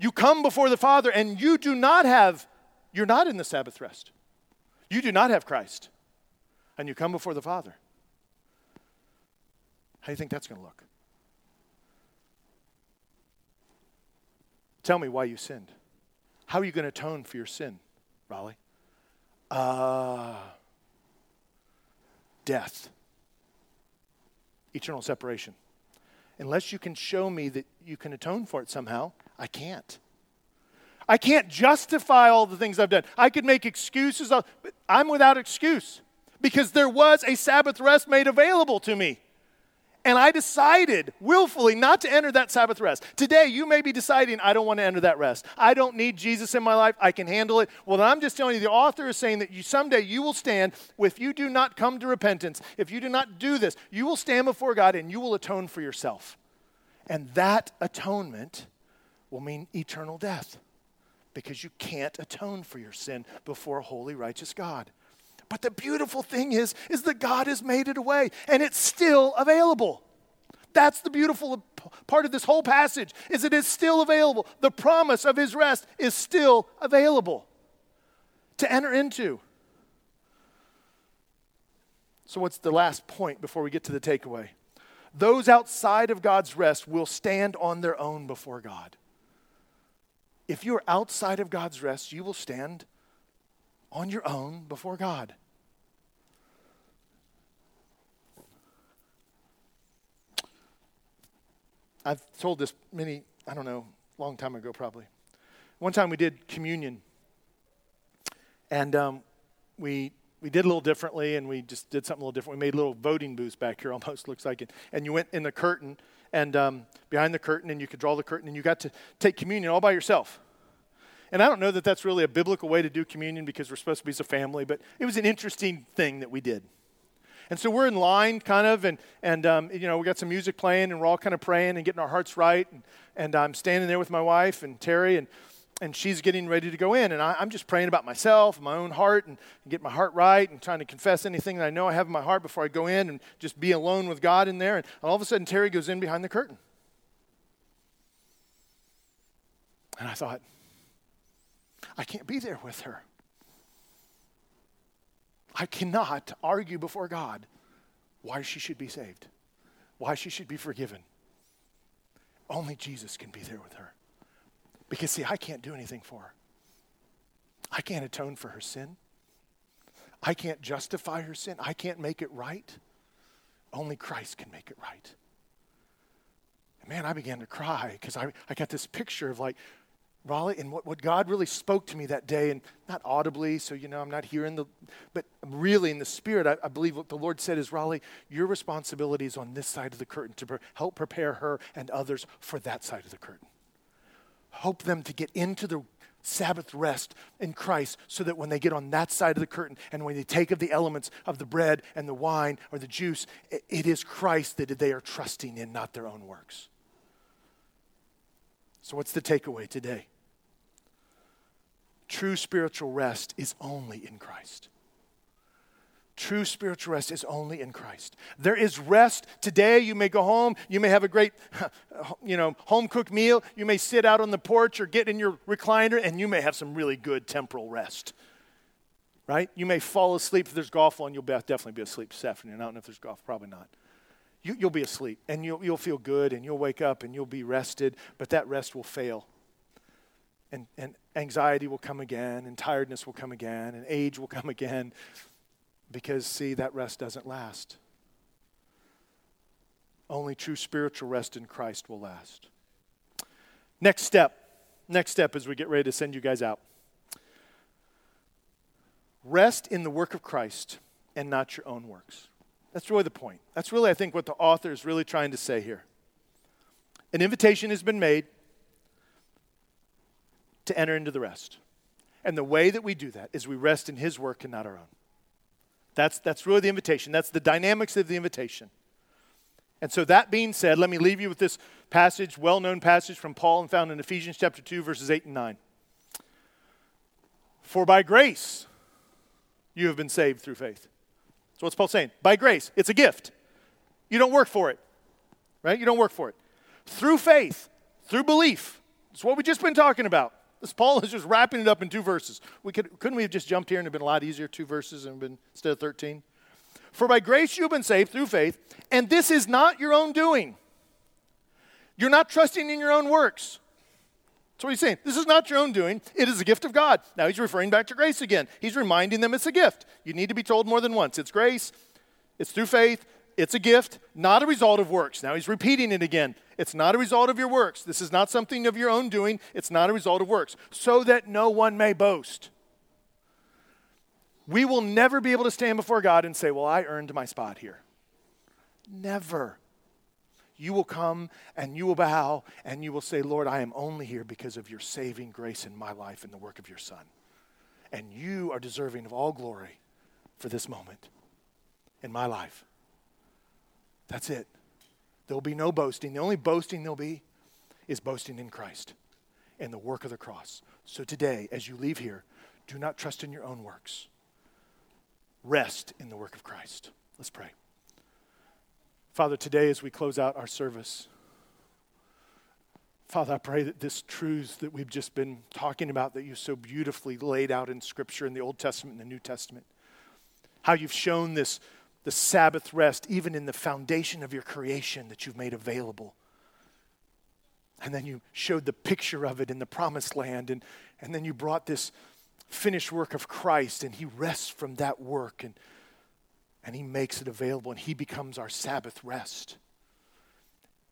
You come before the Father and you do not have, you're not in the Sabbath rest. You do not have Christ. And you come before the Father. How do you think that's going to look? Tell me why you sinned. How are you going to atone for your sin, Raleigh? Uh, death, eternal separation. Unless you can show me that you can atone for it somehow, I can't. I can't justify all the things I've done. I could make excuses, but I'm without excuse because there was a Sabbath rest made available to me. And I decided willfully not to enter that Sabbath rest. Today, you may be deciding, I don't want to enter that rest. I don't need Jesus in my life. I can handle it. Well, I'm just telling you, the author is saying that you someday you will stand, if you do not come to repentance, if you do not do this, you will stand before God and you will atone for yourself. And that atonement will mean eternal death because you can't atone for your sin before a holy, righteous God. But the beautiful thing is, is that God has made it away and it's still available. That's the beautiful part of this whole passage is it is still available. The promise of his rest is still available to enter into. So what's the last point before we get to the takeaway? Those outside of God's rest will stand on their own before God. If you're outside of God's rest, you will stand on your own before God. I've told this many, I don't know, long time ago probably. One time we did communion, and um, we we did a little differently, and we just did something a little different. We made a little voting booths back here, almost looks like it. And you went in the curtain, and um, behind the curtain, and you could draw the curtain, and you got to take communion all by yourself. And I don't know that that's really a biblical way to do communion because we're supposed to be as a family, but it was an interesting thing that we did. And so we're in line, kind of, and, and um, you know, we got some music playing, and we're all kind of praying and getting our hearts right. And, and I'm standing there with my wife and Terry, and, and she's getting ready to go in. And I, am just praying about myself, my own heart, and, and get my heart right, and trying to confess anything that I know I have in my heart before I go in, and just be alone with God in there. And all of a sudden, Terry goes in behind the curtain. And I thought, I can't be there with her. I cannot argue before God why she should be saved, why she should be forgiven. Only Jesus can be there with her. Because, see, I can't do anything for her. I can't atone for her sin. I can't justify her sin. I can't make it right. Only Christ can make it right. And man, I began to cry because I, I got this picture of like Raleigh, and what, what God really spoke to me that day, and not audibly, so you know I'm not hearing the, but really in the spirit, I, I believe what the Lord said is, Raleigh, your responsibility is on this side of the curtain to pre- help prepare her and others for that side of the curtain. Help them to get into the Sabbath rest in Christ so that when they get on that side of the curtain and when they take of the elements of the bread and the wine or the juice, it, it is Christ that they are trusting in, not their own works. So, what's the takeaway today? True spiritual rest is only in Christ. True spiritual rest is only in Christ. There is rest today. You may go home. You may have a great, you know, home cooked meal. You may sit out on the porch or get in your recliner, and you may have some really good temporal rest. Right? You may fall asleep if there's golf on. You'll definitely be asleep this afternoon. I don't know if there's golf. Probably not you, will be asleep and you'll, you'll feel good and you'll wake up and you'll be rested, but that rest will fail. And, and anxiety will come again, and tiredness will come again, and age will come again because, see, that rest doesn't last. Only true spiritual rest in Christ will last. Next step. Next step as we get ready to send you guys out. Rest in the work of Christ and not your own works. That's really the point. That's really, I think, what the author is really trying to say here. An invitation has been made to enter into the rest. And the way that we do that is we rest in his work and not our own. That's, that's really the invitation. That's the dynamics of the invitation. And so, that being said, let me leave you with this passage, well known passage from Paul and found in Ephesians chapter 2, verses 8 and 9. For by grace you have been saved through faith. So what's Paul saying? By grace. It's a gift. You don't work for it, right? You don't work for it. Through faith, through belief. It's what we've just been talking about. This Paul is just wrapping it up in two verses. We could, couldn't we have just jumped here and it been a lot easier, two verses and been instead of 13? For by grace you have been saved through faith, and this is not your own doing. You're not trusting in your own works. That's what he's saying. This is not your own doing. It is a gift of God. Now he's referring back to grace again. He's reminding them it's a gift. You need to be told more than once. It's grace, it's through faith, it's a gift, not a result of works. Now he's repeating it again. It's not a result of your works. This is not something of your own doing. It's not a result of works, so that no one may boast. We will never be able to stand before God and say, Well, I earned my spot here. Never you will come and you will bow and you will say, Lord, I am only here because of your saving grace in my life and the work of your Son. And you are deserving of all glory for this moment in my life. That's it. There will be no boasting. The only boasting there'll be is boasting in Christ and the work of the cross. So today, as you leave here, do not trust in your own works. Rest in the work of Christ. Let's pray. Father, today as we close out our service, Father, I pray that this truth that we've just been talking about, that you so beautifully laid out in Scripture in the Old Testament and the New Testament, how you've shown this the Sabbath rest even in the foundation of your creation that you've made available. And then you showed the picture of it in the promised land, and, and then you brought this finished work of Christ, and He rests from that work. And and He makes it available, and He becomes our Sabbath rest.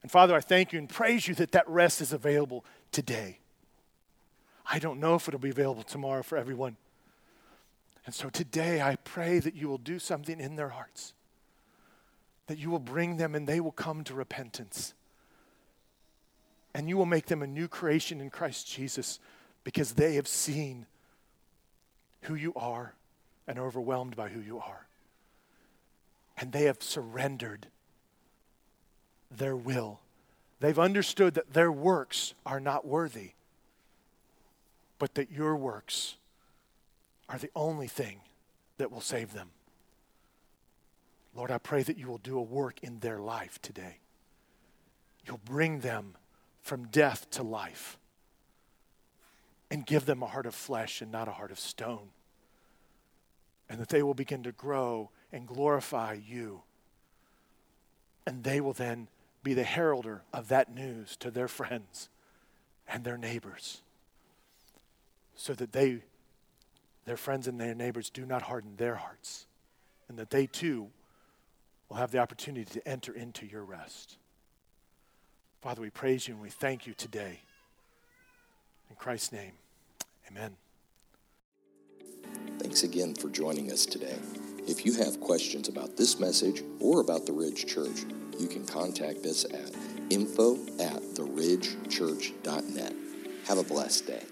And Father, I thank you and praise you that that rest is available today. I don't know if it'll be available tomorrow for everyone. And so today I pray that you will do something in their hearts, that you will bring them and they will come to repentance. And you will make them a new creation in Christ Jesus because they have seen who you are and are overwhelmed by who you are and they have surrendered their will. They've understood that their works are not worthy, but that your works are the only thing that will save them. Lord, I pray that you will do a work in their life today. You'll bring them from death to life and give them a heart of flesh and not a heart of stone. And that they will begin to grow and glorify you. And they will then be the heralder of that news to their friends and their neighbors so that they, their friends and their neighbors, do not harden their hearts and that they too will have the opportunity to enter into your rest. Father, we praise you and we thank you today. In Christ's name, amen. Thanks again for joining us today. If you have questions about this message or about the Ridge Church, you can contact us at info at theridgechurch.net. Have a blessed day.